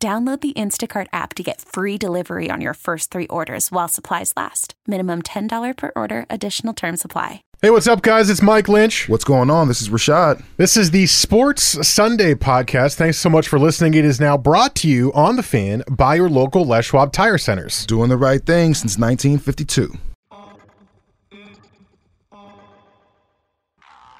Download the Instacart app to get free delivery on your first three orders while supplies last. Minimum $10 per order, additional term supply. Hey, what's up, guys? It's Mike Lynch. What's going on? This is Rashad. This is the Sports Sunday podcast. Thanks so much for listening. It is now brought to you on the fan by your local Les Schwab Tire Centers. Doing the right thing since 1952.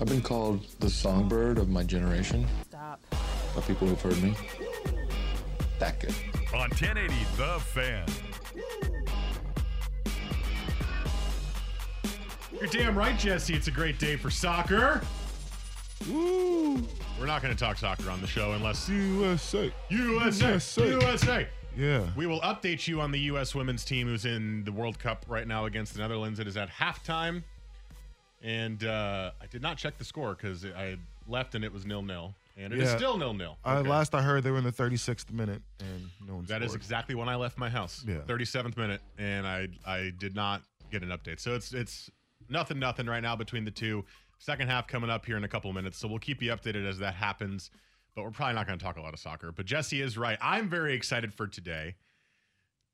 I've been called the songbird of my generation. Stop. By people who've heard me. That good. On 1080 The Fan. You're damn right, Jesse. It's a great day for soccer. Woo! We're not going to talk soccer on the show unless USA. USA, USA. USA. Yeah. We will update you on the U.S. women's team who's in the World Cup right now against the Netherlands. It is at halftime. And uh, I did not check the score because I left and it was nil nil. And it is Yeah. still nil nil. I, last I heard, they were in the 36th minute, and no one That is scored. exactly when I left my house. Yeah. 37th minute, and I I did not get an update. So it's it's nothing nothing right now between the two. Second half coming up here in a couple of minutes, so we'll keep you updated as that happens. But we're probably not going to talk a lot of soccer. But Jesse is right. I'm very excited for today.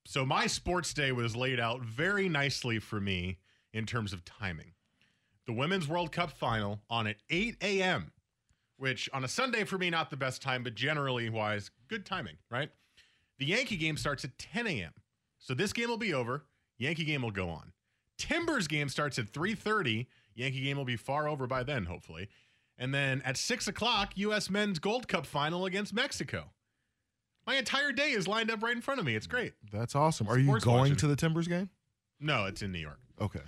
So my sports day was laid out very nicely for me in terms of timing. The Women's World Cup final on at 8 a.m., which on a Sunday for me, not the best time, but generally wise, good timing, right? The Yankee game starts at 10 a.m. So this game will be over. Yankee game will go on. Timbers game starts at 3:30. Yankee game will be far over by then, hopefully. And then at six o'clock, U.S. Men's Gold Cup final against Mexico. My entire day is lined up right in front of me. It's great. That's awesome. Are you Sports going watching. to the Timbers game? No, it's in New York, Okay.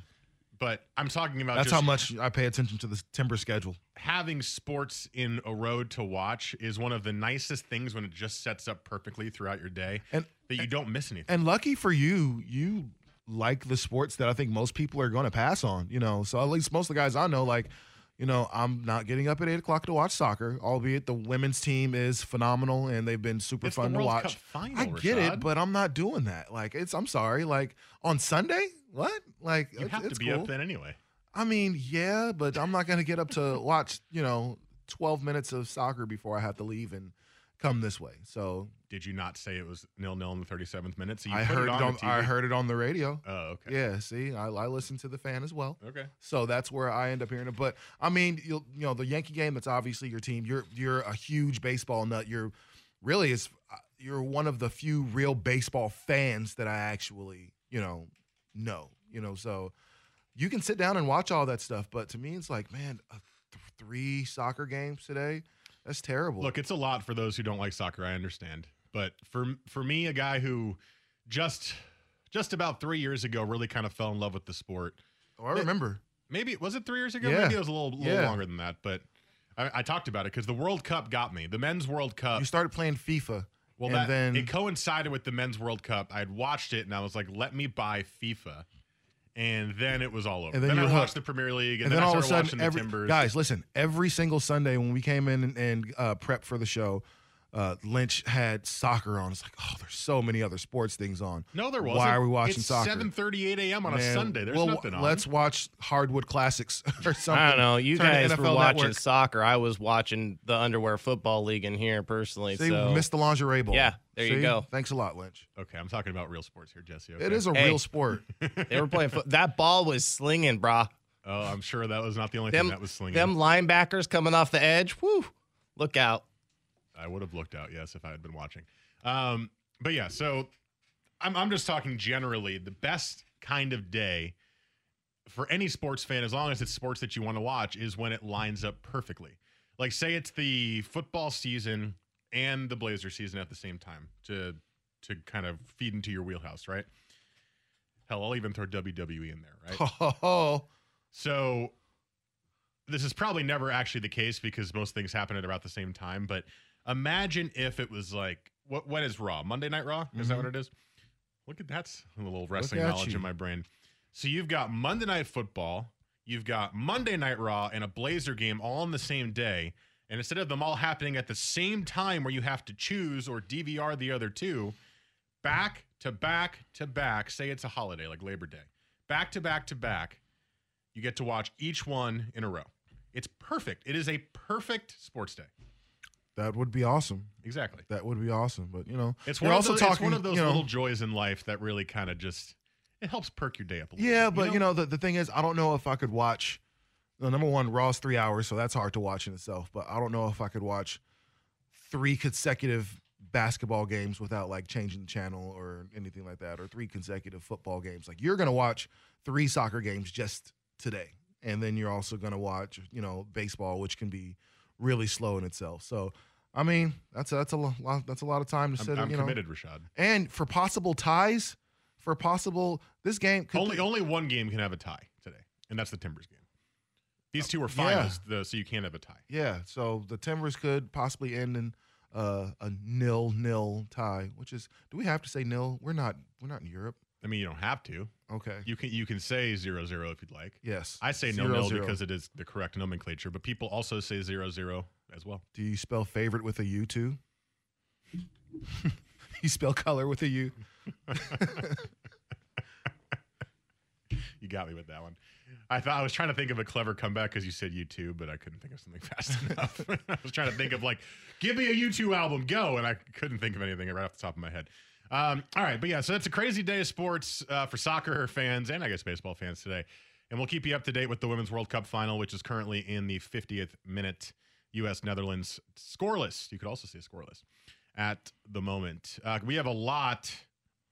But I'm talking about That's how much I pay attention to the Timber schedule. having sports in a road to watch is one of the nicest things when it just sets up perfectly throughout your day And that you don't miss anything. and lucky for you, you like the sports that I think most people are going to pass on. You know, so at least most of the guys I know, like, you know, I'm not getting up at eight o'clock to watch soccer. Albeit the women's team is phenomenal and they've been super It's fun to watch. Final, I get Rashad. it, but I'm not doing that. Like, it's I'm sorry. Like on Sunday, what? Like you it's, have to be cool. up then anyway. I mean, yeah, but I'm not going to get up to watch, you know, 12 minutes of soccer before I have to leave and come this way. So Did you not say it was nil nil in the 37th minute? So you I put heard it it on, on, the I heard it on the radio. Oh, okay. Yeah, see, I, I listen to the fan as well. Okay. So that's where I end up hearing it. But I mean, you you know, the Yankee game. That's obviously your team. You're you're a huge baseball nut. You're really is you're one of the few real baseball fans that I actually you know know. You know, so you can sit down and watch all that stuff. But to me, it's like, man, uh, th- three soccer games today. That's terrible. Look, it's a lot for those who don't like soccer. I understand, but for for me, a guy who just just about three years ago really kind of fell in love with the sport. oh, I remember. Maybe was it three years ago? Yeah. Maybe it was a little, little Yeah. longer than that. But I, I talked about it because the World Cup got me. The Men's World Cup. You started playing FIFA. Well, and that, then it coincided with the Men's World Cup. I'd watched it and I was like, "Let me buy FIFA," and then it was all over. And then then I were watched hooked. the Premier League, and, and then, then all I of a sudden, every, the Timbers. guys, listen. Every single Sunday when we came in and, and uh, prep for the show, uh, Lynch had soccer on. It's like, oh, there's so many other sports things on. no, there wasn't. Why are we watching soccer? it's soccer? 7:38 a.m. on a Sunday. There's well, nothing on. Let's watch Hardwood Classics or something. I don't know. You Turn to guys were watching Network. soccer. I was watching the Underwear Football League in here personally. See, so we missed the lingerie ball. Yeah, there you go. Thanks a lot, Lynch. Okay, I'm talking about real sports here, Jesse. Okay? It is a Hey. real sport. they were playing. Foot- that ball was slinging, brah. Oh, I'm sure that was not the only Them, thing that was slinging. them linebackers coming off the edge. Whoo! Look out. I would have looked out, yes, if I had been watching. Um, but yeah, so I'm I'm just talking generally. The best kind of day for any sports fan, as long as it's sports that you want to watch, is when it lines up perfectly. Like, say it's the football season and the Blazer season at the same time to to kind of feed into your wheelhouse, right? Hell, I'll even throw WWE in there, right? Oh, So this is probably never actually the case because most things happen at about the same time. But imagine if it was like what what is Raw? Monday Night Raw? Is that Mhm. what it is? Look at that's a little wrestling knowledge you. in my brain. So you've got Monday Night Football, you've got Monday Night Raw, and a Blazer game all on the same day. And instead of them all happening at the same time where you have to choose or DVR the other two, back to back to back, say it's a holiday like Labor Day, back to back to back, you get to watch each one in a row. It's perfect. It is a perfect sports day. That would be awesome. Exactly. That would be awesome. But you know, It's one, also of those, talking. it's one of those you know, little joys in life that really kind of just it helps perk your day up a little. Yeah, bit, but you know, the, the thing is, I don't know if I could watch. The number one, Raw's three hours, so that's hard to watch in itself. But I don't know if I could watch three consecutive basketball games without like changing the channel or anything like that, or three consecutive football games. Like you're gonna watch three soccer games just today, and then you're also gonna watch, you know, baseball, which can be really slow in itself. So, I mean, that's a, that's a lot. That's a lot of time to I'm, sit. I'm you know, committed, Rashad. and for possible ties, for possible this game could Only only one game can have a tie today, and that's the Timbers game. These two are yeah. finals, though, so you can't have a tie. Yeah, so the Timbers could possibly end in uh, a nil nil tie, which is do we have to say nil? We're not we're not in Europe. I mean, you don't have to. Okay. You can you can say zero zero if you'd like. Yes. I say no nil zero. because it is the correct nomenclature, but people also say zero zero as well. Do you spell favorite with a U too? you spell color with a U. You got me with that one. I thought I was trying to think of a clever comeback because you said YouTube, but I couldn't think of something fast enough. I was trying to think of like, give me a YouTube album, go, and I couldn't think of anything right off the top of my head. Um, all right, but yeah, so that's a crazy day of sports uh, for soccer fans and I guess baseball fans today. And we'll keep you up to date with the Women's World Cup final, which is currently in the 50th minute. U.S. Netherlands scoreless. You could also say scoreless at the moment. Uh, we have a lot,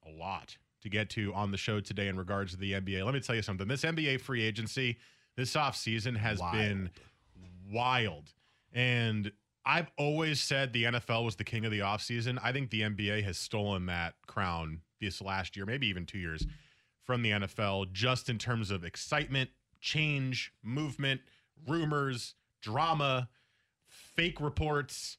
a lot to get to on the show today in regards to the NBA. Let me tell you something. This NBA free agency this offseason has Wild. been wild. And I've always said the NFL was the king of the offseason. I think the NBA has stolen that crown this last year, maybe even two years from the NFL, just in terms of excitement, change, movement, rumors, drama, fake reports.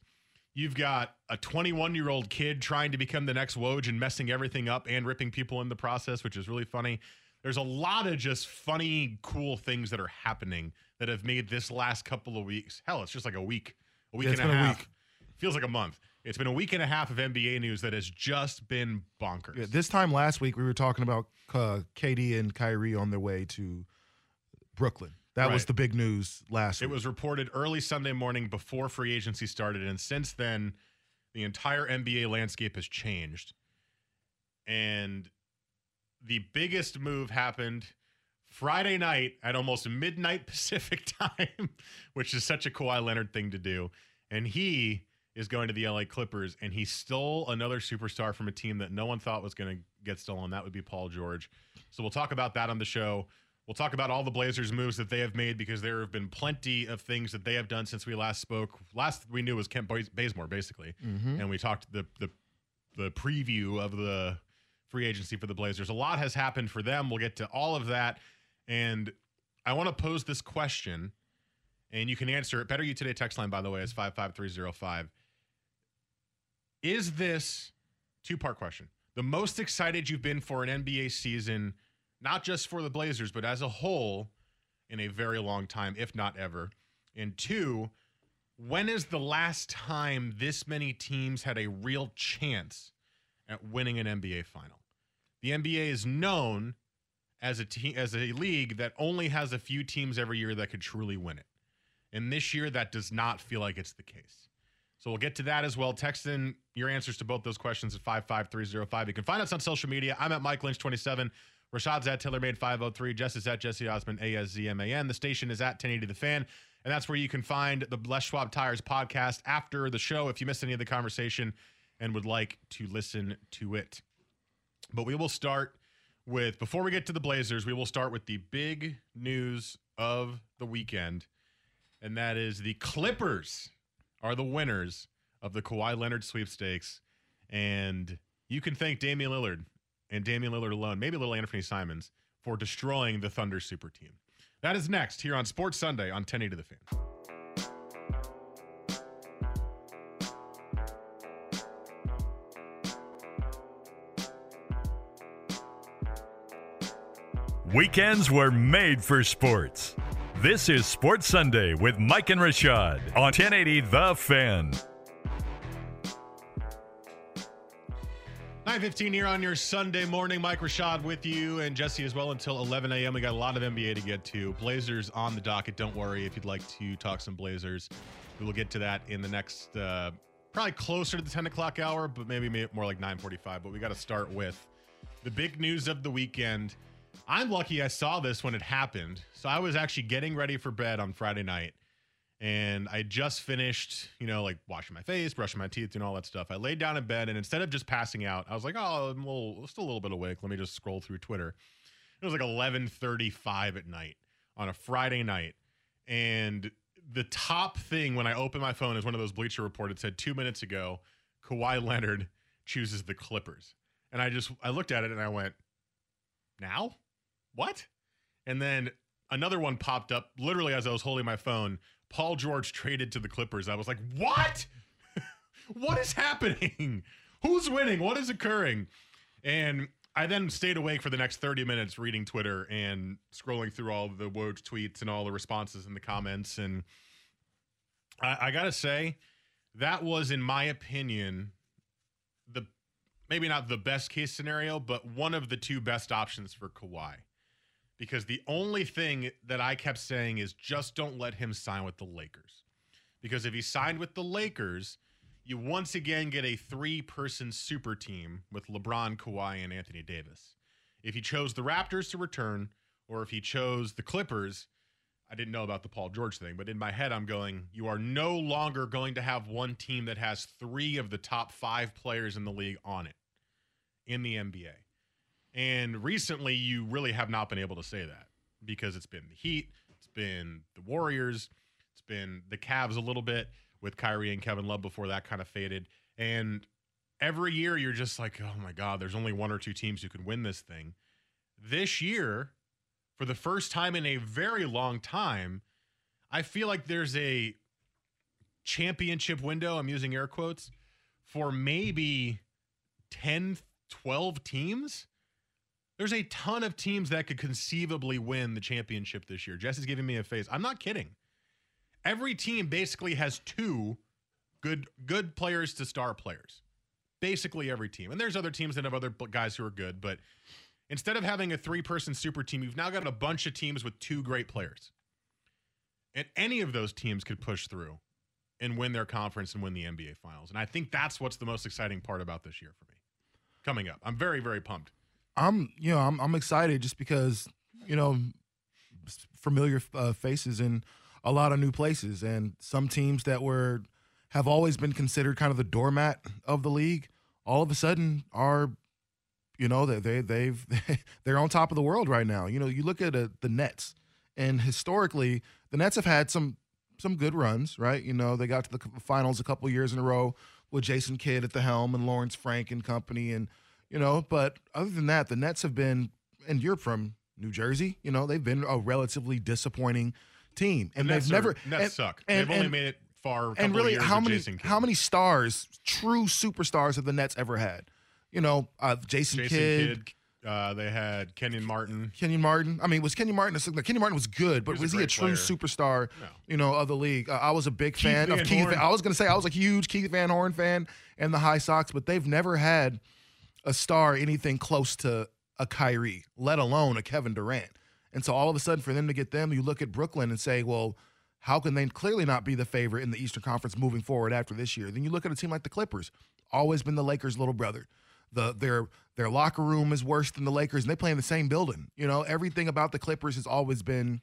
You've got a 21 year old kid trying to become the next Woj and messing everything up and ripping people in the process, which is really funny. There's a lot of just funny, cool things that are happening that have made this last couple of weeks. Hell, it's just like a week, a week Yeah, and it's a been a half. week. Feels like a month. It's been a week and a half of NBA news that has just been bonkers. Yeah, this time last week we were talking about uh, KD and Kyrie on their way to Brooklyn. That was the big news last It week. was reported early Sunday morning before free agency started, and since then, the entire NBA landscape has changed. And the biggest move happened Friday night at almost midnight Pacific time, which is such a Kawhi Leonard thing to do. And he is going to the LA Clippers, and he stole another superstar from a team that no one thought was going to get stolen. That would be Paul George. So we'll talk about that on the show. We'll talk about all the Blazers moves that they have made because there have been plenty of things that they have done since we last spoke. Last we knew was Kent Bazemore, basically, Mhm. and we talked the the the preview of the free agency for the Blazers. A lot has happened for them. We'll get to all of that, and I want to pose this question, and you can answer it. Better you today text line by the way is five five three zero five. Is this two part question? The most excited you've been for an NBA season, not just for the Blazers, but as a whole, in a very long time, if not ever. And two, when is the last time this many teams had a real chance at winning an NBA final? The NBA is known as a team as a league that only has a few teams every year that could truly win it. And this year that does not feel like it's the case. So we'll get to that as well. Text in your answers to both those questions at 55305. You can find us on social media. I'm at Mike Lynch27. Rashad's at TaylorMade503. Jess is at Jesse Aszman, A-S-Z-M-A-N. The station is at 1080 The Fan. And that's where you can find the Les Schwab Tires podcast after the show if you missed any of the conversation and would like to listen to it. But we will start with before we get to the Blazers, we will start with the big news of the weekend, and that is the Clippers are the winners of the Kawhi Leonard sweepstakes, and you can thank Damian Lillard and Damian Lillard alone, maybe a little Anfernee Simons, for destroying the Thunder super team. That is next here on Sports Sunday on 1080 to the Fan. Weekends were made for sports. This is Sports Sunday with Mike and Rashad on 1080 The Fan. 915 here on your Sunday morning. Mike Rashad with you and Jesse as well until 11 a.m. We got a lot of NBA to get to. Blazers on the docket. Don't worry if you'd like to talk some Blazers. We will get to that in the next, uh, probably closer to the 10 o'clock hour, but maybe more like 945. But we got to start with the big news of the weekend. I'm lucky I saw this when it happened. So I was actually getting ready for bed on Friday night and I just finished, you know, like washing my face, brushing my teeth, and all that stuff. I laid down in bed, and instead of just passing out, I was like, "Oh, I'm a little, still a little bit awake. Let me just scroll through Twitter." It was like 11:35 at night on a Friday night, and the top thing when I opened my phone is one of those Bleacher Report. It said two minutes ago, Kawhi Leonard chooses the Clippers, and I just I looked at it and I went, "Now, what?" And then another one popped up literally as I was holding my phone. Paul George traded to the Clippers. I was like, what? what is happening? Who's winning? What is occurring? And I then stayed awake for the next 30 minutes reading Twitter and scrolling through all the Woj tweets and all the responses in the comments. And I, I got to say, that was, in my opinion, the maybe not the best case scenario, but one of the two best options for Kawhi because the only thing that I kept saying is just don't let him sign with the Lakers. Because if he signed with the Lakers, you once again get a three person super team with LeBron, Kawhi, and Anthony Davis. If he chose the Raptors to return, or if he chose the Clippers, I didn't know about the Paul George thing, but in my head, I'm going, you are no longer going to have one team that has three of the top five players in the league on it in the NBA. And recently, you really have not been able to say that because it's been the Heat, it's been the Warriors, it's been the Cavs a little bit with Kyrie and Kevin Love before that kind of faded. And every year, you're just like, oh my God, there's only one or two teams who can win this thing. This year, for the first time in a very long time, I feel like there's a championship window, I'm using air quotes, for maybe 10, 12 teams there's a ton of teams that could conceivably win the championship this year. Jesse's giving me a face. I'm not kidding. Every team basically has two good good players to star players. Basically every team. And there's other teams that have other guys who are good, but instead of having a three-person super team, you've now got a bunch of teams with two great players. And any of those teams could push through and win their conference and win the NBA finals. And I think that's what's the most exciting part about this year for me. Coming up. I'm very very pumped. I'm you know I'm I'm excited just because you know familiar uh, faces in a lot of new places and some teams that were have always been considered kind of the doormat of the league all of a sudden are you know they they they've they're on top of the world right now. You know you look at uh, the Nets and historically the Nets have had some some good runs, right? You know they got to the finals a couple years in a row with Jason Kidd at the helm and Lawrence Frank and company and you know. But other than that, the Nets have been, and you're from New Jersey, you know, they've been a relatively disappointing team, and the they've never. Nets and, suck. And, they've only and, made it far. and really, how many how many stars, true superstars, have the Nets ever had? You know, uh, Jason, Jason Kidd. Kidd uh, they had Kenyon Martin. Kenyon Martin. I mean, was Kenyon Martin? A, Kenyon Martin was good, but He was was, a he a true player. superstar? No. You know, of the league. Uh, I was a big Keith fan Van of Keith. Horn. I was going to say I was a huge Keith Van Horn fan and the High socks, but they've never had a star anything close to a Kyrie, let alone a Kevin Durant. And so all of a sudden, for them to get them, you look at Brooklyn and say, well, how can they clearly not be the favorite in the Eastern Conference moving forward after this year? Then you look at a team like the Clippers, always been the Lakers' little brother. The their their locker room is worse than the Lakers, and they play in the same building. You know, everything about the Clippers has always been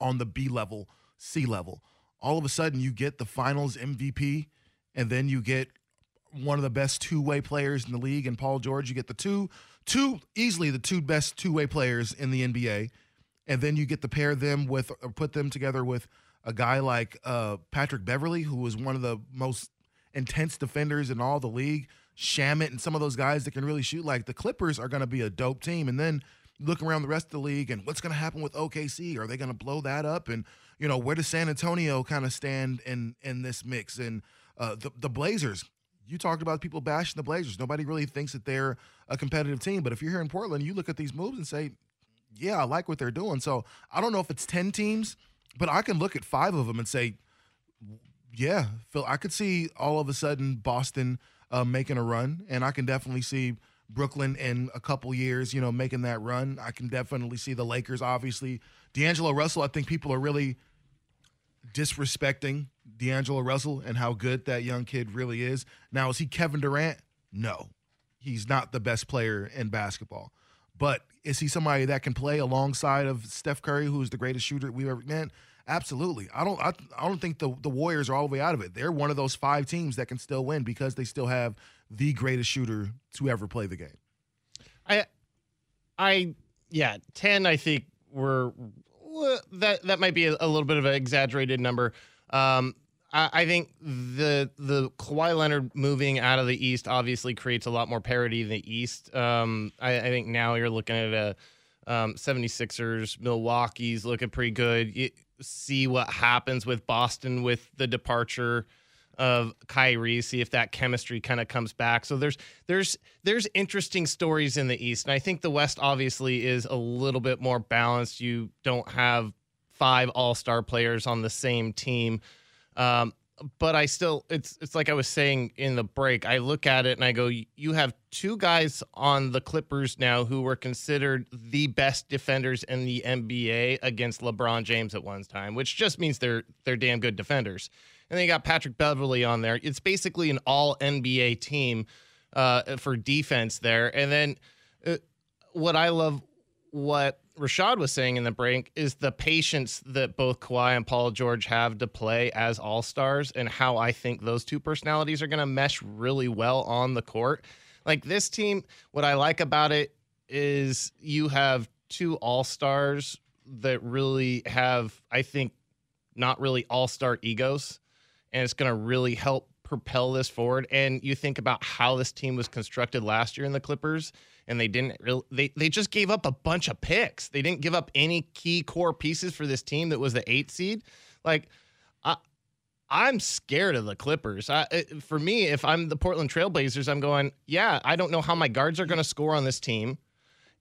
on the B level, C level. All of a sudden, you get the Finals MVP, and then you get one of the best two way players in the league, and Paul George. You get the two, two easily the two best two way players in the NBA, and then you get to pair them with or put them together with a guy like uh, Patrick Beverley, who was one of the most intense defenders in all the league. Shamet and some of those guys that can really shoot. Like the Clippers are going to be a dope team, and then look around the rest of the league and what's going to happen with OKC? Are they going to blow that up? And you know where does San Antonio kind of stand in in this mix? And uh, the the Blazers. You talked about people bashing the Blazers. Nobody really thinks that they're a competitive team. But if you're here in Portland, you look at these moves and say, "Yeah, I like what they're doing." So I don't know if it's ten teams, but I can look at five of them and say, "Yeah, Phil." I could see all of a sudden Boston uh, making a run, and I can definitely see Brooklyn in a couple years, you know, making that run. I can definitely see the Lakers, obviously. D'Angelo Russell, I think people are really disrespecting D'Angelo Russell and how good that young kid really is. Now, is he Kevin Durant? No. He's not the best player in basketball. But is he somebody that can play alongside of Steph Curry, who's the greatest shooter we've ever met? Absolutely. I don't I, I don't think the, the Warriors are all the way out of it. They're one of those five teams that can still win because they still have the greatest shooter to ever play the game. I I yeah, 10 I think were that that might be a, a little bit of an exaggerated number. Um, I, think the the Kawhi Leonard moving out of the East obviously creates a lot more parity in the East. Um, I, I, think now you're looking at a um, 76ers, Milwaukee's looking pretty good. You see what happens with Boston with the departure of Kyrie, see if that chemistry kind of comes back. So there's there's there's interesting stories in the East, and I think the West obviously is a little bit more balanced. You don't have five All Star players on the same team, um, but I still it's it's like I was saying in the break. I look at it and I go, you have two guys on the Clippers now who were considered the best defenders in the NBA against LeBron James at one time, which just means they're they're damn good defenders and then you got Patrick Beverley on there. It's basically an all NBA team uh, for defense there. And then uh, what I love, what Rashad was saying in the break, is the patience that both Kawhi and Paul George have to play as all stars, and how I think those two personalities are going to mesh really well on the court. Like this team, what I like about it is you have two all stars that really have, I think, not really all star egos and it's going to really help propel this forward. And you think about how this team was constructed last year in the Clippers, and they didn't really, they, they just gave up a bunch of picks. They didn't give up any key core pieces for this team that was the eight seed. Like, I, I'm scared of the Clippers. I, for me, if I'm the Portland Trailblazers, I'm going, yeah, I don't know how my guards are going to score on this team.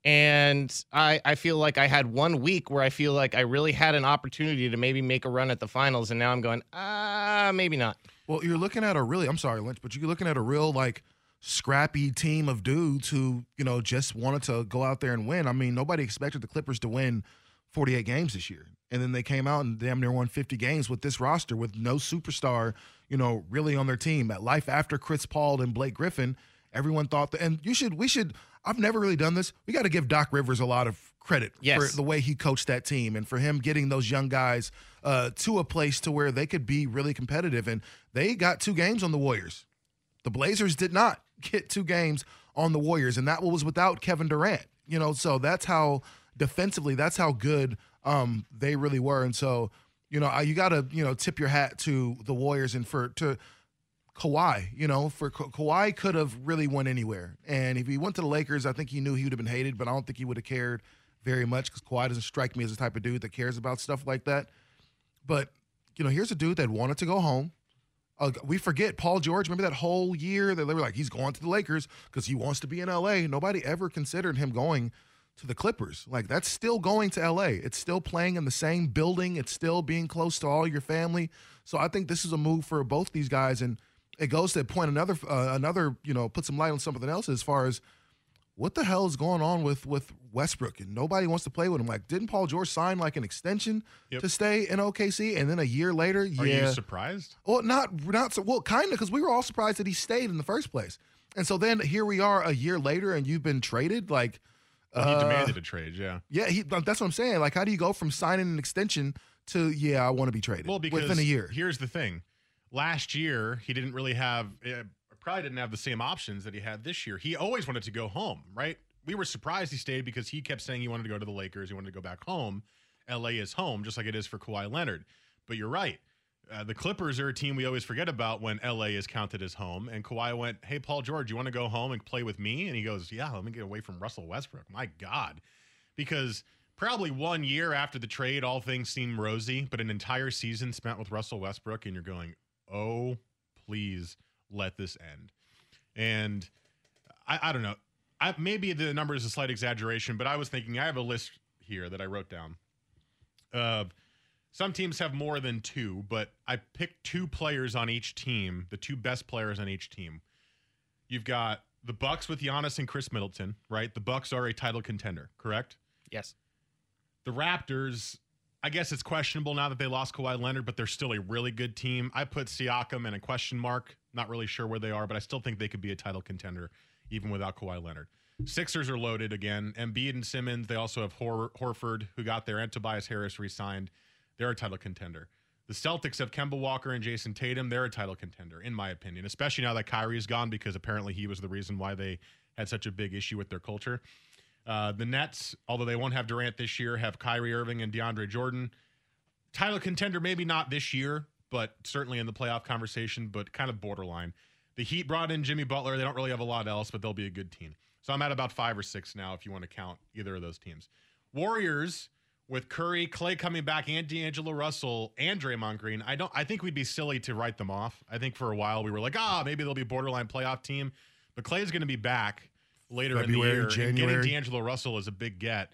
And I, I feel like I had one week where I feel like I really had an opportunity to maybe make a run at the finals. And now I'm going, ah, uh, maybe not. Well, you're looking at a really, I'm sorry, Lynch, but you're looking at a real, like, scrappy team of dudes who, you know, just wanted to go out there and win. I mean, nobody expected the Clippers to win 48 games this year. And then they came out and damn near won 50 games with this roster with no superstar, you know, really on their team. At life after Chris Paul and Blake Griffin, everyone thought that, and you should, we should, I've never really done this. We got to give Doc Rivers a lot of credit yes. for the way he coached that team and for him getting those young guys uh, to a place to where they could be really competitive. And they got two games on the Warriors. The Blazers did not get two games on the Warriors, and that was without Kevin Durant. You know, so that's how defensively, that's how good um, they really were. And so, you know, you got to you know tip your hat to the Warriors and for to Kawhi, you know, for Ka- Kawhi could have really went anywhere. And if he went to the Lakers, I think he knew he would have been hated, but I don't think he would have cared very much because Kawhi doesn't strike me as the type of dude that cares about stuff like that. But, you know, here's a dude that wanted to go home. Uh, we forget Paul George. Remember that whole year that they were like, he's going to the Lakers because he wants to be in LA. Nobody ever considered him going to the Clippers. Like, that's still going to LA. It's still playing in the same building, it's still being close to all your family. So I think this is a move for both these guys. And, it goes to point another uh, another you know put some light on something else as far as what the hell is going on with with Westbrook and nobody wants to play with him. Like, didn't Paul George sign like an extension yep. to stay in OKC, and then a year later, Are yeah, you surprised? Well, not not so well, kind of because we were all surprised that he stayed in the first place, and so then here we are a year later, and you've been traded. Like, well, he uh, demanded a trade, yeah, yeah. He, that's what I'm saying. Like, how do you go from signing an extension to yeah, I want to be traded? Well, because within a year. Here's the thing last year he didn't really have a probably didn't have the same options that he had this year. He always wanted to go home, right? We were surprised he stayed because he kept saying he wanted to go to the Lakers. He wanted to go back home. LA is home, just like it is for Kawhi Leonard. But you're right. Uh, the Clippers are a team we always forget about when LA is counted as home. And Kawhi went, Hey, Paul George, you want to go home and play with me? And he goes, Yeah, let me get away from Russell Westbrook. My God. Because probably one year after the trade, all things seem rosy, but an entire season spent with Russell Westbrook, and you're going, Oh, please let this end. And I, I don't know. I, maybe the number is a slight exaggeration, but I was thinking I have a list here that I wrote down of some teams have more than two, but I picked two players on each team, the two best players on each team. You've got the Bucks with Giannis and Khris Middleton, right? The Bucks are a title contender, correct? Yes. The Raptors, I guess it's questionable now that they lost Kawhi Leonard, but they're still a really good team. I put Siakam in a question mark. Not really sure where they are, but I still think they could be a title contender even without Kawhi Leonard. Sixers are loaded again. Embiid and Simmons. They also have Hor- Horford, who got there, and Tobias Harris re-signed. They're a title contender. The Celtics have Kemba Walker and Jayson Tatum. They're a title contender, in my opinion, especially now that Kyrie is gone because apparently he was the reason why they had such a big issue with their culture. Uh, the Nets, although they won't have Durant this year, have Kyrie Irving and DeAndre Jordan. Title contender, maybe not this year, but certainly in the playoff conversation, but kind of borderline. The Heat brought in Jimmy Butler. They don't really have a lot else, but they'll be a good team. So I'm at about five or six now if you want to count either of those teams. Warriors with Curry, Clay coming back, and D'Angelo Russell and Draymond Green. I don't. I think we'd be silly to write them off. I think for a while we were like, ah, maybe they'll be borderline playoff team, but Clay's going to be back later February, in the year. January. And getting D'Angelo Russell is a big get.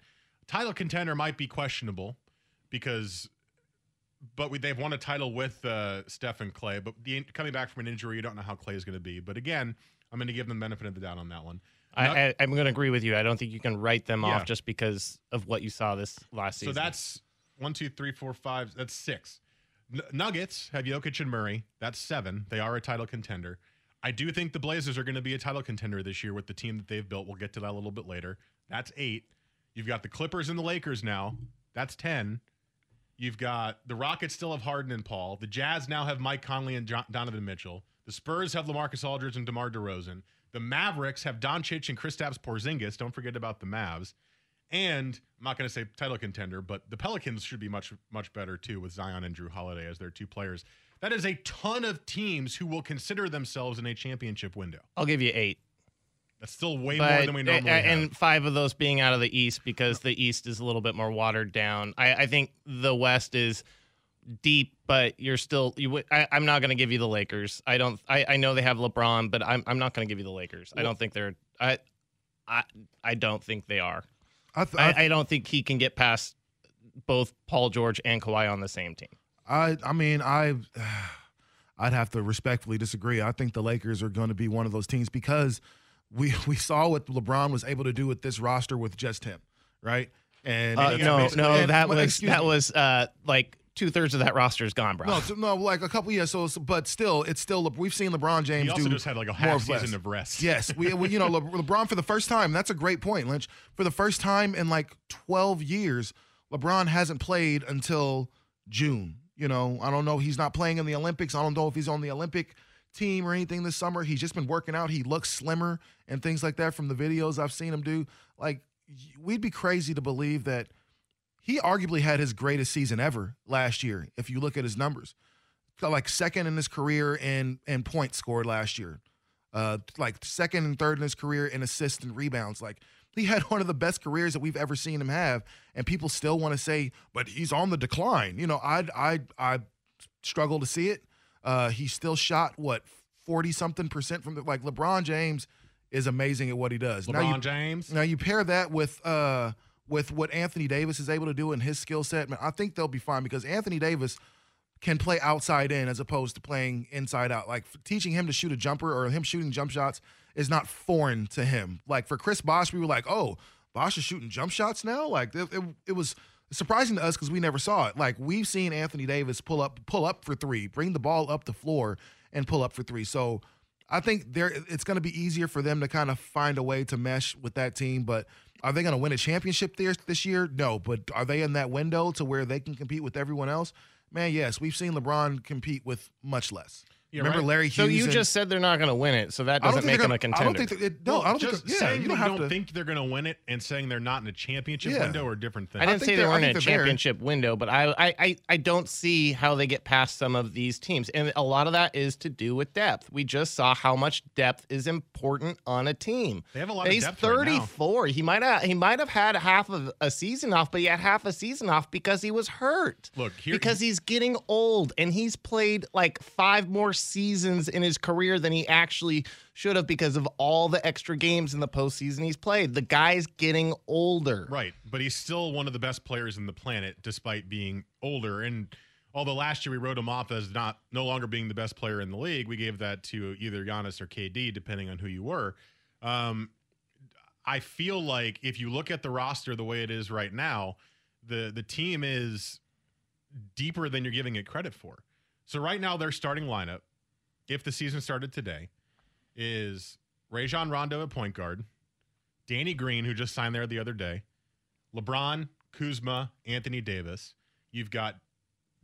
Title contender might be questionable because, but we, they've won a title with uh, Steph and Clay. But the, coming back from an injury, you don't know how Clay is going to be. But again, I'm going to give them the benefit of the doubt on that one. I, I'm going to agree with you. I don't think you can write them Yeah. off just because of what you saw this last season. So that's one, two, three, four, five. That's six. N- Nuggets have Jokic and Murray. That's seven. They are a title contender. I do think the Blazers are going to be a title contender this year with the team that they've built. We'll get to that a little bit later. That's eight. You've got the Clippers and the Lakers now. That's 10. You've got the Rockets still have Harden and Paul. The Jazz now have Mike Conley and Jo- Donovan Mitchell. The Spurs have Lamarcus Aldridge and DeMar DeRozan. The Mavericks have Doncic and Kristaps Porzingis. Don't forget about the Mavs. And I'm not going to say title contender, but the Pelicans should be much much better too with Zion and Jrue Holiday as their two players. That is a ton of teams who will consider themselves in a championship window. I'll give you eight. That's still way But- more than we normally a- have. and five of those being out of the East because the East is a little bit more watered down. I, I think the West is deep, but you're still. You, I, I'm not going to give you the Lakers. I don't. I, I know they have LeBron, but I'm I'm not going to give you the Lakers. I don't think they're. I I I don't think they are. I, th- I, I, I don't think he can get past both Paul George and Kawhi on the same team. I I mean I I'd have to respectfully disagree. I think the Lakers are going to be one of those teams because we we saw what LeBron was able to do with this roster with just him, right? And Uh, and- no, basically- no, and- that well, was that me. was uh like two thirds of that roster is gone, bro. No, no, like a couple years. So, so- but still, it's still we've seen LeBron James he also do just had like a more half season of rest. Yes, we, we you know Le- LeBron for the first time. That's a great point, Lynch. For the first time in like 12 years, LeBron hasn't played until June. You know, I don't know. He's not playing in the Olympics. I don't know if he's on the Olympic team or anything this summer. He's just been working out. He looks slimmer and things like that from the videos I've seen him do. Like, we'd be crazy to believe that he arguably had his greatest season ever last year. If you look at his numbers, like second in his career in in points scored last year, uh, like second and third in his career in assists and rebounds. Like he had one of the best careers that we've ever seen him have, and people still want to say, but he's on the decline. You know, I I I struggle to see it. Uh, he still shot what forty something percent from the like LeBron James is amazing at what he does. Now LeBron you- James. now you pair that with uh with what Anthony Davis is able to do in his skill set, man, I think they'll be fine because Anthony Davis can play outside in as opposed to playing inside out. Like teaching him to shoot a jumper or him shooting jump shots is not foreign to him. Like for Chris Bosh, we were like, oh, Bosh is shooting jump shots now. Like it, it, it was surprising to us because we never saw it. Like we've seen Anthony Davis pull up, pull up for three, bring the ball up the floor and pull up for three. So I think there it's going to be easier for them to kind of find a way to mesh with that team. But are they going to win a championship this this year? No. But are they in that window to where they can compete with everyone else? Man, yes. We've seen LeBron compete with much less. Yeah, Remember right? Larry Hughes? So you and- just said they're not going to win it, so that I don't doesn't think make they're them a gonna- contender. I don't think that it, no, I don't just think. Yeah, saying you don't that have you to. don't think they're going to win it and saying they're not in a championship Yeah. window are different things. I didn't think say they they're- weren't in a think they're there. championship window, but I, I, I, I don't see how they get past some of these teams. And a lot of that is to do with depth. We just saw how much depth is important on a team. They have a lot of He's depth right now. 34. he might have he might have had half of a season off, but he had half a season off because he was hurt. Look, here- because he's getting old and he's played like five more seasons in his career than he actually should have because of all the extra games in the postseason he's played. The guy's getting older. Right, but he's still one of the best players in the planet, despite being older. And although last year we wrote him off as not no longer being the best player in the league, we gave that to either Giannis or KD, depending on who you were. Um, I feel like if you look at the roster the way it is right now, the the team is deeper than you're giving it credit for. So right now, their starting lineup, if the season started today, is Rajon Rondo at point guard, Danny Green, who just signed there the other day, LeBron, Kuzma, Anthony Davis. You've got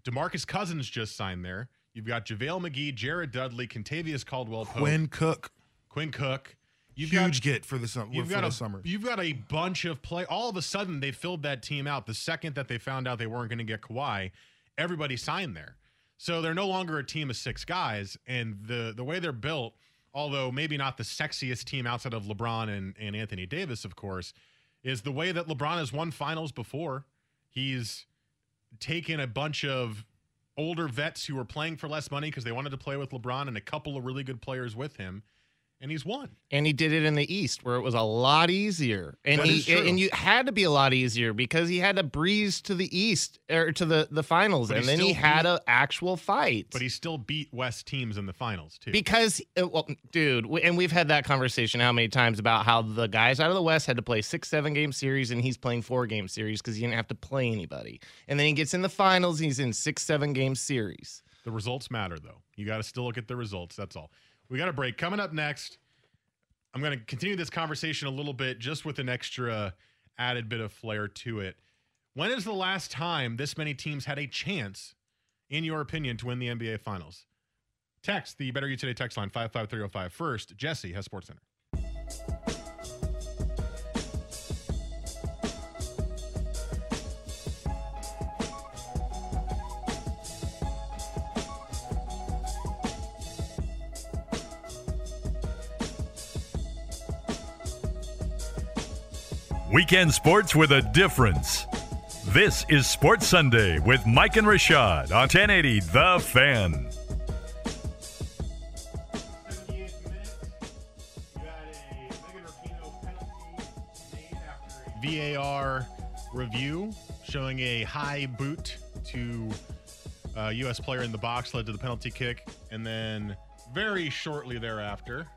Demarcus Cousins just signed there. You've got JaVale McGee, Jared Dudley, Kentavious Caldwell Pope, Quinn Cook, Quinn Cook. You've huge got, get for the sum- You've for got the a summer. you've got a bunch of play. All of a sudden, they filled that team out. The second that they found out they weren't going to get Kawhi, everybody signed there. So they're no longer a team of six guys. And the the way they're built, although maybe not the sexiest team outside of LeBron and, and Anthony Davis, of course, is the way that LeBron has won finals before. He's taken a bunch of older vets who were playing for less money because they wanted to play with LeBron and a couple of really good players with him, and he's won. and he did it in the East where it was a lot easier, and That he and you had to be a lot easier because he had to breeze to the East or to the the finals, But and he then he had an actual fight. But he still beat West teams in the finals too. because, uh, well, dude, and we've had that conversation how many times about how the guys out of the West had to play six, seven game series, and he's playing four game series because he didn't have to play anybody. And then he gets in the finals, and he's in six, seven game series. The results matter, though. You got to still look at the results. That's all. We got a break. Coming up next, I'm going to continue this conversation a little bit just with an extra added bit of flair to it. When is the last time this many teams had a chance, in your opinion, to win the NBA Finals? Text the Better You Today text line 55305. First, Jesse has Sports Weekend sports with a difference. This is Sports Sunday with Mike and Rashad on 1080 The Fan. 78 minutes. You had a Megan Rapinoe penalty made after a VAR review showing a high boot to uh, a U.S. player in the box led to the penalty kick. And then very shortly thereafter,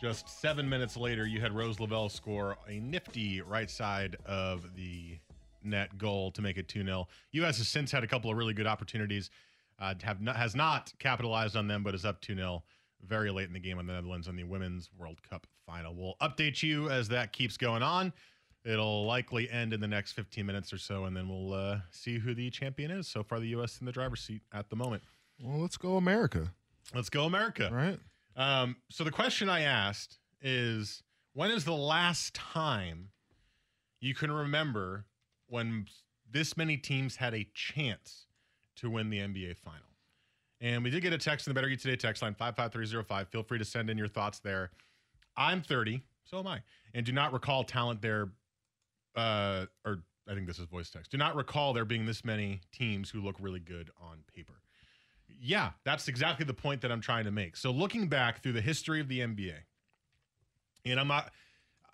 just seven minutes later, you had Rose Lavelle score a nifty right side of the net goal to make it 2 0. U.S. has since had a couple of really good opportunities, uh, have not, has not capitalized on them, but is up 2 0 very late in the game on the Netherlands on the Women's World Cup final. We'll update you as that keeps going on. It'll likely end in the next 15 minutes or so, and then we'll uh, see who the champion is. So far, the U.S. in the driver's seat at the moment. Well, let's go America, Let's go, America. right? Um, so the question I asked is when is the last time you can remember when this many teams had a chance to win the NBA final? And we did get a text in the Better You Today text line 55305. Feel free to send in your thoughts there. I'm 30, so am I, and do not recall talent there. Uh, or I think this is voice text. Do not recall there being this many teams who look really good on paper. Yeah, that's exactly the point that I'm trying to make. So looking back through the history of the NBA, and I'm not,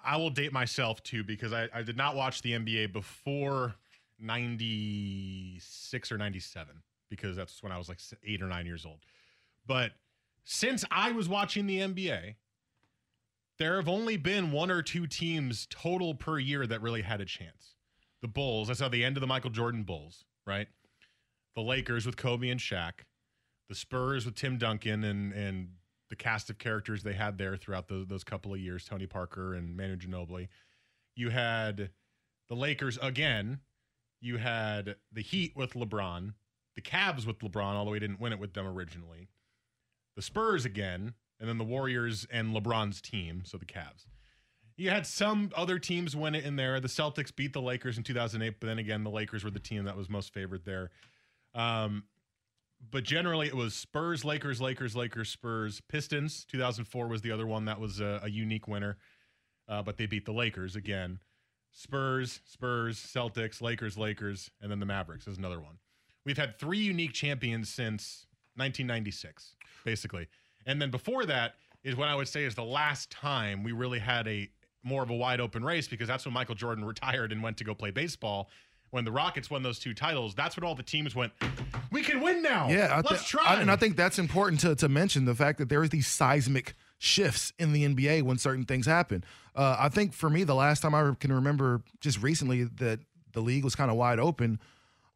I will date myself too because I, I did not watch the NBA before 96 or 97 because that's when I was like eight or nine years old. But since I was watching the NBA, there have only been one or two teams total per year that really had a chance. The Bulls, I saw the end of the Michael Jordan Bulls, right? The Lakers with Kobe and Shaq the Spurs with Tim Duncan and and the cast of characters they had there throughout the, those couple of years, Tony Parker and Manu Ginobili. You had the Lakers again. You had the Heat with LeBron, the Cavs with LeBron, although he didn't win it with them originally. the Spurs again, and then the Warriors and LeBron's team, so the Cavs. You had some other teams win it in there. The Celtics beat the Lakers in 2008, but then again, the Lakers were the team that was most favored there. Um, but generally, it was Spurs, Lakers, Lakers, Lakers, Spurs, Pistons. 2004 was the other one that was a, a unique winner, uh, but they beat the Lakers again. Spurs, Spurs, Celtics, Lakers, Lakers, and then the Mavericks is another one. We've had three unique champions since 1996, basically. And then before that is what I would say is the last time we really had a more of a wide open race because that's when Michael Jordan retired and went to go play baseball. When the Rockets won those two titles, that's when all the teams went, we can win now. Yeah, I let's try. I- and I think that's important to to mention the fact that there are these seismic shifts in the NBA when certain things happen. Uh, I think for me, the last time I can remember just recently that the league was kind of wide open,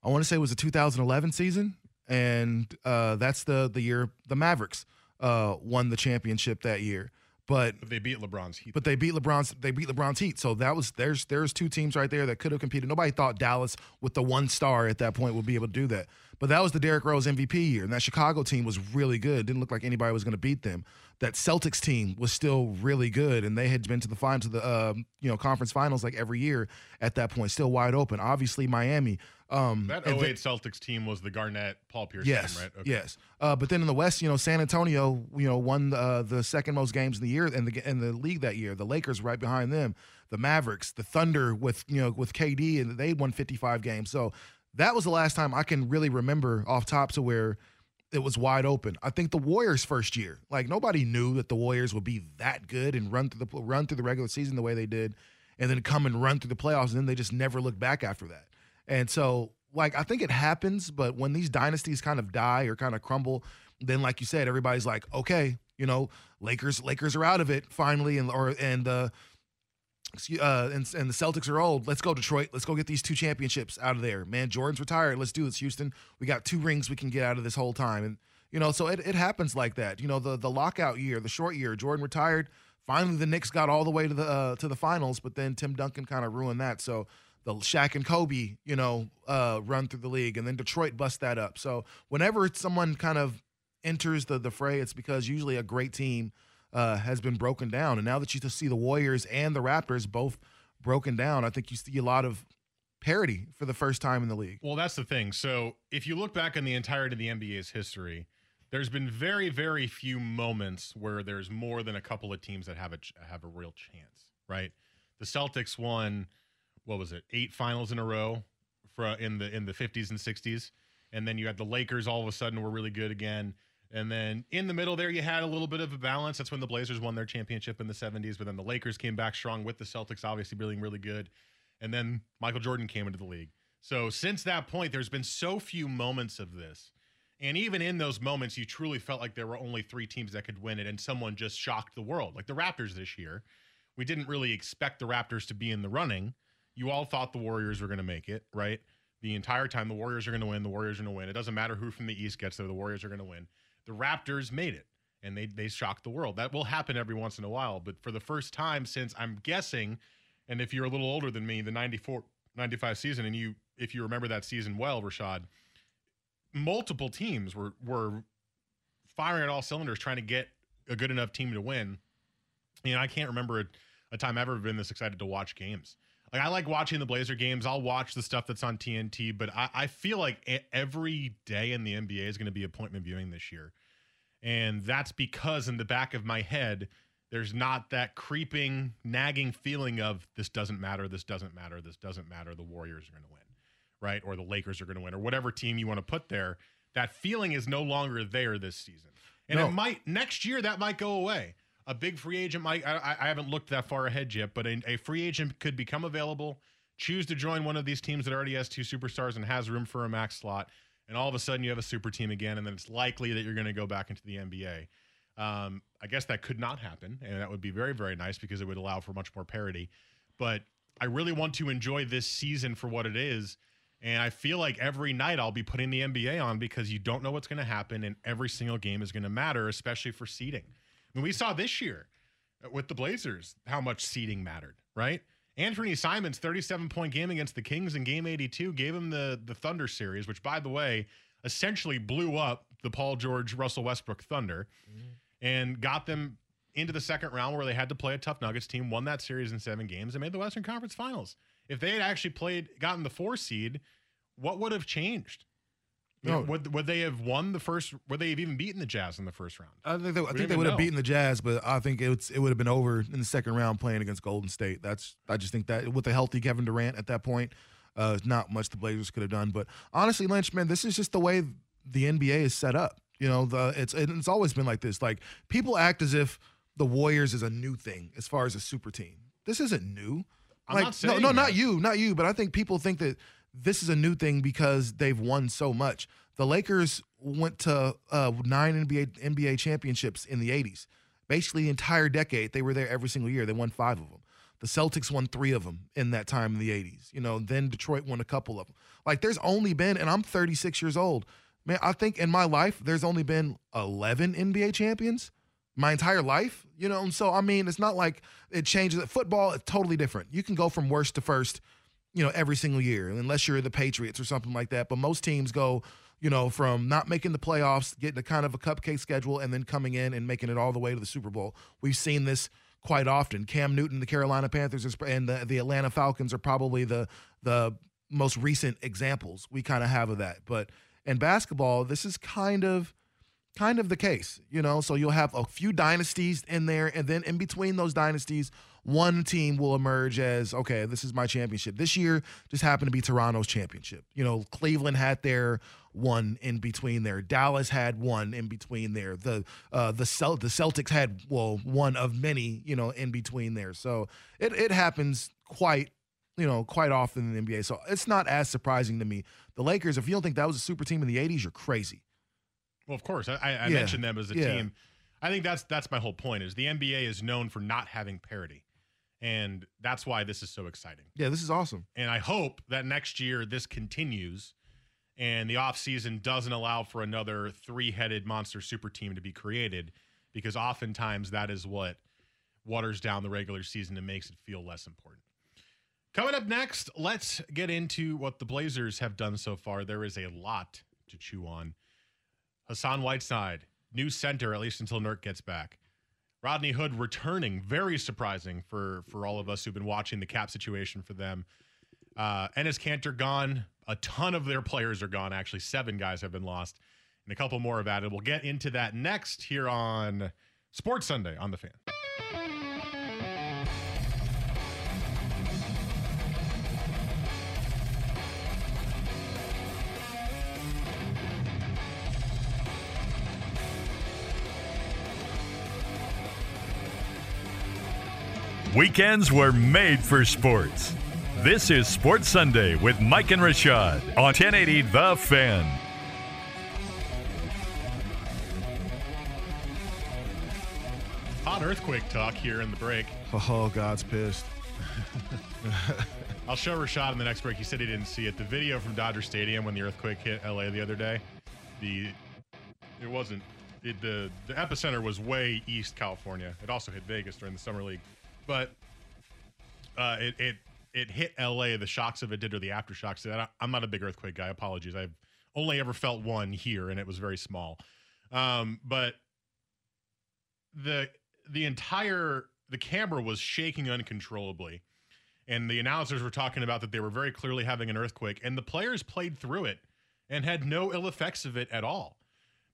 I want to say it was the 2011 season, and uh, that's the the year the Mavericks uh, won the championship that year. But they beat LeBron's Heat. but they beat LeBron's they beat LeBron's Heat. So that was there's there's two teams right there that could have competed. Nobody thought Dallas with the one star at that point would be able to do that. But that was the Derrick Rose MVP year, and that Chicago team was really good. Didn't look like anybody was going to beat them. That Celtics team was still really good, and they had been to the finals, to the uh, you know conference finals like every year at that point, still wide open. Obviously, Miami. Um, that and 08 then- Celtics team was the Garnett, Paul Pierce Yes. team, right? Yes. Uh, but then in the West, you know, San Antonio, you know, won uh, the second most games in the year in the in the league that year. The Lakers right behind them. The Mavericks, the Thunder with you know with KD, and they won 55 games. So that was the last time I can really remember off top to where it was wide open. I think the Warriors first year, like nobody knew that the Warriors would be that good and run through the run through the regular season the way they did, and then come and run through the playoffs, and then they just never looked back after that. And so, like, I think it happens, but when these dynasties kind of die or kind of crumble, then, like you said, everybody's like, okay, you know, Lakers, Lakers are out of it finally, and or and uh, excuse- uh, and, and the Celtics are old. Let's go Detroit. Let's go get these two championships out of there. Man, Jordan's retired. Let's do this, Houston. We got two rings we can get out of this whole time, and you know, so it, it happens like that. You know, the the lockout year, the short year, Jordan retired. Finally, the Knicks got all the way to the uh, to the finals, but then Tim Duncan kind of ruined that. So the Shaq and Kobe, you know, uh, run through the league, and then Detroit bust that up. So whenever someone kind of enters the the fray, it's because usually a great team uh, has been broken down. And now that you see the Warriors and the Raptors both broken down, I think you see a lot of parity for the first time in the league. Well, that's the thing. So if you look back on the entirety of the NBA's history, there's been very, very few moments where there's more than a couple of teams that have a have a real chance, right? The Celtics won, what was it, eight finals in a row for in the in the 50s and 60s, and then you had the Lakers all of a sudden were really good again. And then in the middle there, you had a little bit of a balance. That's when the Blazers won their championship in the 70s, but then the Lakers came back strong with the Celtics, obviously being really good. And then Michael Jordan came into the league. So since that point, there's been so few moments of this. And even in those moments, you truly felt like there were only three teams that could win it, and someone just shocked the world. Like the Raptors this year. We didn't really expect the Raptors to be in the running. You all thought the Warriors were going to make it, right? The entire time, the Warriors are going to win. The Warriors are going to win. It doesn't matter who from the East gets there. The Warriors are going to win. The Raptors made it, and they they shocked the world. That will happen every once in a while, but for the first time since I'm guessing, and if you're a little older than me, the 94, 95 season, and you if you remember that season well, Rashad, multiple teams were were firing at all cylinders trying to get a good enough team to win. You know, I can't remember a, a time I've ever been this excited to watch games. Like I like watching the Blazer games. I'll watch the stuff that's on TNT, but I, I feel like every day in the NBA is going to be appointment viewing this year, and that's because in the back of my head, there's not that creeping, nagging feeling of this doesn't matter, this doesn't matter, this doesn't matter. The Warriors are going to win right? Or the Lakers are going to win, or whatever team you want to put there. That feeling is no longer there this season, and No. it might next year that might go away. A big free agent might. I, I- haven't looked that far ahead yet, but a, a free agent could become available, choose to join one of these teams that already has two superstars and has room for a max slot, and all of a sudden you have a super team again, and then it's likely that you're going to go back into the NBA. Um, I guess that could not happen, and that would be very, very nice because it would allow for much more parity. But I really want to enjoy this season for what it is. And I feel like every night I'll be putting the NBA on because you don't know what's going to happen, and every single game is going to matter, especially for seeding. I mean, we saw this year with the Blazers how much seeding mattered, right? Anfernee Simons' 37 point game against the Kings in game 82 gave him the, the Thunder series, which, by the way, essentially blew up the Paul George Russell Westbrook Thunder mm-hmm. and got them into the second round where they had to play a tough Nuggets team, won that series in seven games, and made the Western Conference Finals. If they had actually played, gotten the four seed, what would have changed? No. would would they have won the first? Would they have even beaten the Jazz in the first round? I think they, I think they would have know. beaten the Jazz, but I think it was, it would have been over in the second round playing against Golden State. That's I just think that with a healthy Kevin Durant at that point, uh, not much the Blazers could have done. But honestly, Lynch, man, this is just the way the NBA is set up. You know, the it's it's always been like this. Like people act as if the Warriors is a new thing as far as a super team. This isn't new. I'm like not saying no, no, not you, not you. But I think people think that this is a new thing because they've won so much. The Lakers went to uh, nine NBA NBA championships in the '80s. Basically, the entire decade they were there every single year. They won five of them. The Celtics won three of them in that time in the '80s. You know, then Detroit won a couple of them. Like, there's only been, and I'm 36 years old. Man, I think in my life there's only been 11 NBA champions my entire life, you know. And so I mean, it's not like it changes. Football is totally different. You can go from worst to first, you know, every single year, unless you're the Patriots or something like that. But most teams go, you know, from not making the playoffs, getting a kind of a cupcake schedule, and then coming in and making it all the way to the Super Bowl. We've seen this quite often. Cam Newton, the Carolina Panthers, and the, the Atlanta Falcons are probably the the most recent examples we kind of have of that. But in basketball, this is kind of kind of the case, you know. So you'll have a few dynasties in there, and then in between those dynasties, one team will emerge as okay, this is my championship. This year just happened to be Toronto's championship. You know, Cleveland had their one in between there. Dallas had one in between there. The uh, the Cel- the Celtics had well one of many, you know, in between there. So it it happens quite you know, quite often in the NBA. So it's not as surprising to me. The Lakers, if you don't think that was a super team in the 80s, you're crazy. Well, of course, I, I Yeah. mentioned them as a Yeah. team. I think that's that's my whole point. Is the NBA is known for not having parity, and that's why this is so exciting. Yeah, this is awesome. And I hope that next year this continues, and the offseason doesn't allow for another three-headed monster super team to be created, because oftentimes that is what waters down the regular season and makes it feel less important. Coming up next, let's get into what the Blazers have done so far. There is a lot to chew on. Hassan Whiteside, new center, at least until Nurk gets back. Rodney Hood returning, very surprising for for all of us who've been watching the cap situation for them. Uh, Enes Kanter gone. A ton of their players are gone. Actually, seven guys have been lost, and a couple more have added. We'll get into that next here on Sports Sunday on the Fan. Weekends were made for sports. This is Sports Sunday with Mike and Rashad on 1080 The Fan. Hot earthquake talk here in the break. Oh, God's pissed. I'll show Rashad in the next break. He said he didn't see it. The video from Dodger Stadium when the earthquake hit LA the other day. The it wasn't it, the the epicenter was way east California. It also hit Vegas during the summer league, but uh, it it it hit LA. The shocks of it did or the aftershocks. I'm not a big earthquake guy. Apologies. I've only ever felt one here, and it was very small. Um, but the the entire the camera was shaking uncontrollably and the announcers were talking about that they were very clearly having an earthquake and the players played through it and had no ill effects of it at all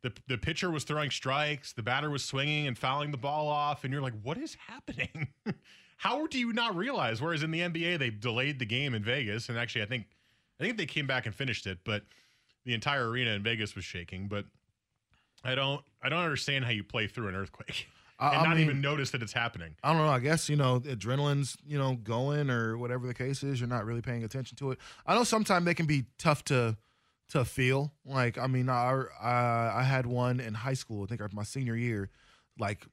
the, the pitcher was throwing strikes the batter was swinging and fouling the ball off and you're like what is happening how do you not realize whereas in the nba they delayed the game in vegas and actually i think i think they came back and finished it but the entire arena in vegas was shaking but i don't i don't understand how you play through an earthquake and I not mean- even notice that it's happening I don't know. I guess, you know, adrenaline's, you know, going or whatever the case is. You're not really paying attention to it. I know sometimes they can be tough to to feel. Like, I mean, I I, I had one in high school, I think my senior year, like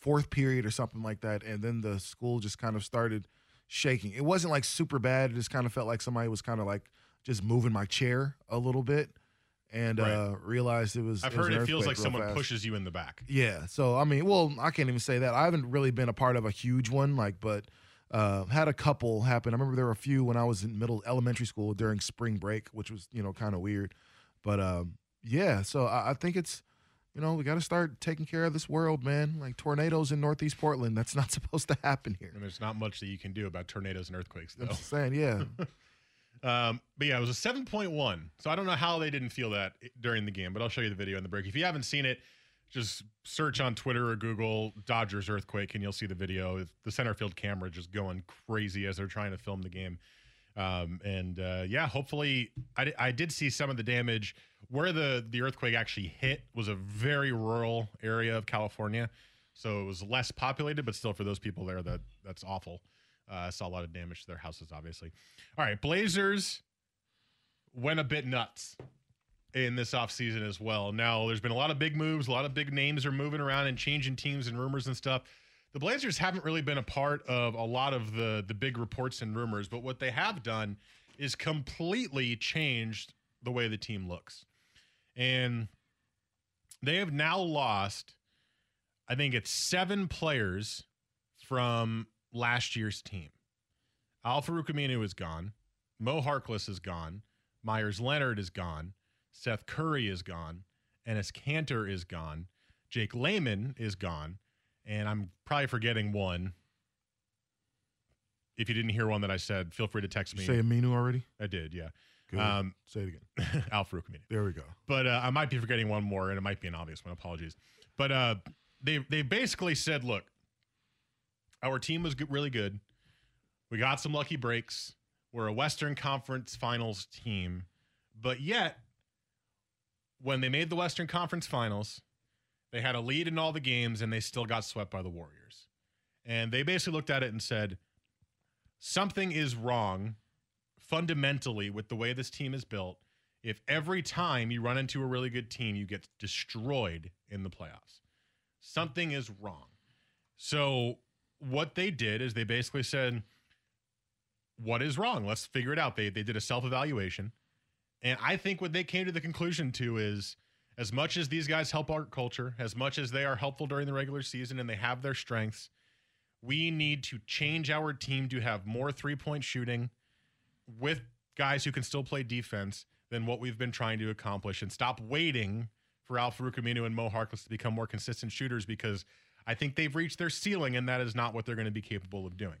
fourth period or something like that. And then the school just kind of started shaking. It wasn't like super bad. It just kind of felt like somebody was kind of like just moving my chair a little bit and Right. uh realized it was i've it was heard it feels like someone fast. pushes you in the back Yeah. So I mean, well, I can't even say that. I haven't really been a part of a huge one, like, but uh, had a couple happen. I remember there were a few when I was in middle elementary school during spring break, which was you know kind of weird. But um, yeah, so I, I think it's you know we got to start taking care of this world, man. Like tornadoes in Northeast Portland, that's not supposed to happen here. And there's not much that you can do about tornadoes and earthquakes, though. I'm saying, yeah. Um, but yeah, it was a 7.1. So I don't know how they didn't feel that during the game, but I'll show you the video in the break. If you haven't seen it, just search on Twitter or Google Dodgers earthquake and you'll see the video. The center field camera just going crazy as they're trying to film the game. Um, and uh, yeah, hopefully, I, I did see some of the damage where the the earthquake actually hit was a very rural area of California, so it was less populated, but still for those people there, that that's awful. Uh, I saw a lot of damage to their houses, obviously. All right, Blazers went a bit nuts in this offseason as well. Now, there's been a lot of big moves, a lot of big names are moving around and changing teams and rumors and stuff. The Blazers haven't really been a part of a lot of the the big reports and rumors, but what they have done is completely changed the way the team looks. And they have now lost I think it's 7 players from last year's team. Al-Farouq is gone. Mo Harkless is gone. Meyers Leonard is gone. Seth Curry is gone. Enes Kanter is gone. Jake Layman is gone. And I'm probably forgetting one. If you didn't hear one that I said, feel free to text You me. say Aminu already? I did, yeah. Good. Um, say it again. Al-Farouq Aminu There we go. but uh, I might be forgetting one more, and it might be an obvious one. Apologies. But uh, they they basically said, look, our team was good, really good. We got some lucky breaks. We're a Western Conference Finals team, but yet when they made the Western Conference Finals, they had a lead in all the games, and they still got swept by the Warriors. And they basically looked at it and said, something is wrong fundamentally with the way this team is built if every time you run into a really good team, you get destroyed in the playoffs. Something is wrong. So, what they did is they basically said, What is wrong? Let's figure it out. They, they did a self evaluation. And I think what they came to the conclusion to is as much as these guys help our culture, as much as they are helpful during the regular season and they have their strengths, we need to change our team to have more three point shooting with guys who can still play defense than what we've been trying to accomplish and stop waiting for Al-Farouq and Mo Harkless to become more consistent shooters because I think they've reached their ceiling and that is not what they're going to be capable of doing.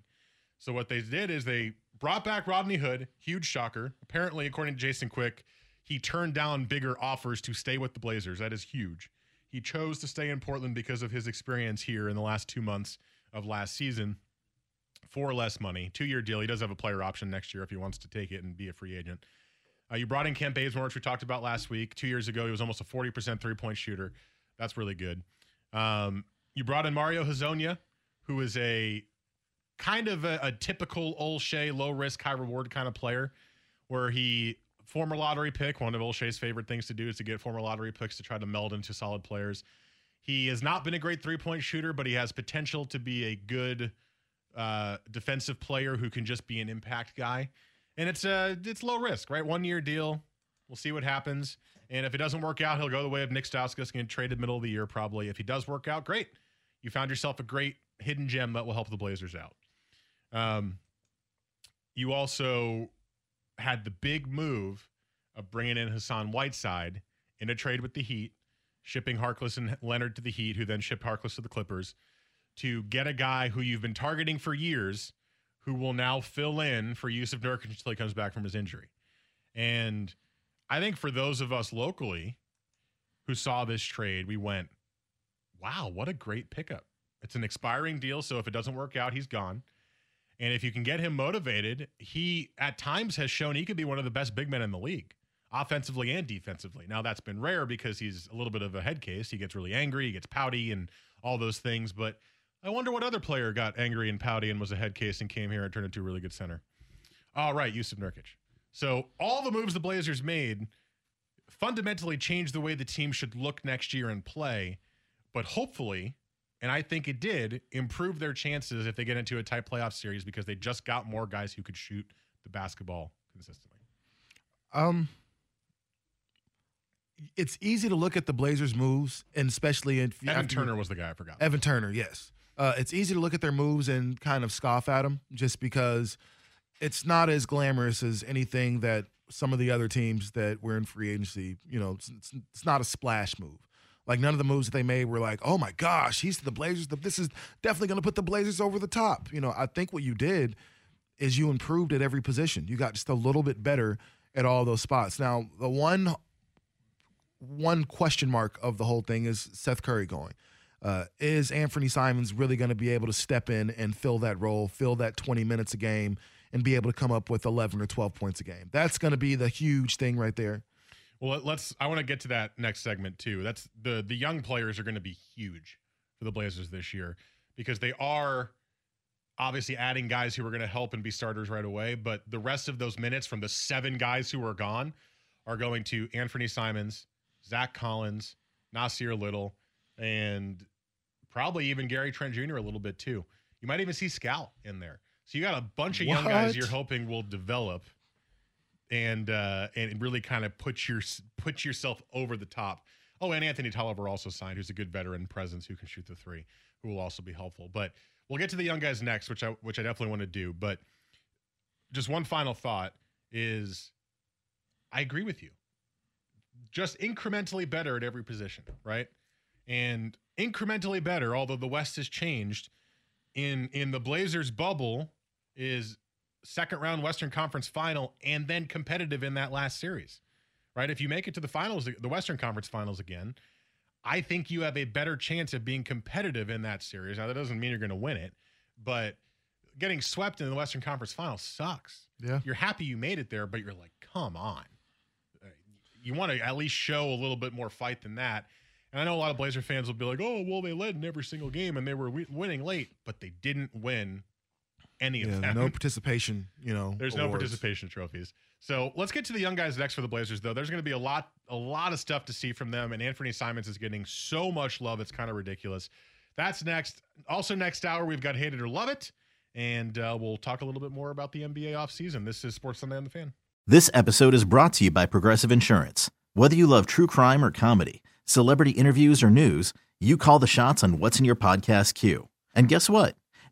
So what they did is they brought back Rodney Hood, huge shocker. Apparently, according to Jason Quick, he turned down bigger offers to stay with the Blazers. That is huge. He chose to stay in Portland because of his experience here in the last two months of last season for less money. Two year deal. He does have a player option next year if he wants to take it and be a free agent. Uh, you brought in Kent Bazemore, which we talked about last week. Two years ago, he was almost a 40% three point shooter. That's really good. Um, you brought in Mario Hezonja, who is a kind of a, a typical Olshey low risk, high reward kind of player, where he, former lottery pick, one of Olshey's favorite things to do is to get former lottery picks to try to meld into solid players. He has not been a great three point shooter, but he has potential to be a good uh, defensive player who can just be an impact guy. And it's uh, it's low risk, right? One year deal. We'll see what happens. And if it doesn't work out, he'll go the way of Nick Stauskas, get traded middle of the year probably. If he does work out, great. You found yourself a great hidden gem that will help the Blazers out. Um, you also had the big move of bringing in Hassan Whiteside in a trade with the Heat, shipping Harkless and Leonard to the Heat, who then shipped Harkless to the Clippers, to get a guy who you've been targeting for years, who will now fill in for Yusuf Nurkic until he comes back from his injury. And I think for those of us locally who saw this trade, we went, wow, what a great pickup. It's an expiring deal. So if it doesn't work out, he's gone. And if you can get him motivated, he at times has shown he could be one of the best big men in the league, offensively and defensively. Now, that's been rare because he's a little bit of a head case. He gets really angry, he gets pouty, and all those things. But I wonder what other player got angry and pouty and was a head case and came here and turned into a really good center. All right, Yusuf Nurkic. So all the moves the Blazers made fundamentally changed the way the team should look next year and play, but hopefully, and I think it did, improve their chances if they get into a tight playoff series because they just got more guys who could shoot the basketball consistently. Um, it's easy to look at the Blazers' moves, and especially in Evan Turner was the guy I forgot. Evan Turner, yes. Uh, it's easy to look at their moves and kind of scoff at them just because it's not as glamorous as anything that some of the other teams that were in free agency, you know, it's, it's, it's not a splash move. Like none of the moves that they made were like, oh my gosh, he's the Blazers. This is definitely going to put the Blazers over the top. You know, I think what you did is you improved at every position. You got just a little bit better at all those spots. Now, the one one question mark of the whole thing is Seth Curry going. Uh, is Anfernee Simons really going to be able to step in and fill that role, fill that 20 minutes a game, and be able to come up with 11 or 12 points a game? That's going to be the huge thing right there. Well, let's. I want to get to that next segment too. That's the the young players are going to be huge for the Blazers this year because they are obviously adding guys who are going to help and be starters right away. But the rest of those minutes from the seven guys who are gone are going to Anfernee Simons, Zach Collins, Nassir Little, and probably even Gary Trent Jr. a little bit too. You might even see Scout in there. So you got a bunch of young What? guys you're hoping will develop and uh and really kind of put your put yourself over the top. Oh, and Anthony Tolliver also signed, who's a good veteran presence who can shoot the three, who will also be helpful. But we'll get to the young guys next, which I which I definitely want to do. But just one final thought is I agree with you. Just incrementally better at every position, right? And incrementally better, although the West has changed in in the Blazers bubble is second round Western Conference final and then competitive in that last series. Right? If you make it to the finals, the Western Conference finals again, I think you have a better chance of being competitive in that series. Now that doesn't mean you're going to win it, but getting swept in the Western Conference final sucks. Yeah. You're happy you made it there, but you're like, "Come on." Uh, You want to at least show a little bit more fight than that. And I know a lot of Blazer fans will be like, "Oh, well, they led in every single game and they were winning late, but they didn't win any of Yeah, them." no participation, you know. There's no participation trophies. So let's get to the young guys next for the Blazers, though. There's going to be a lot, a lot of stuff to see from them, and Anfernee Simons is getting so much love, it's kind of ridiculous. That's next. Also, next hour we've got Hate It or Love It, and uh, we'll talk a little bit more about the NBA offseason. This is Sports Sunday on the Fan. This episode is brought to you by Progressive Insurance. Whether you love true crime or comedy, celebrity interviews or news, you call the shots on what's in your podcast queue. And guess what?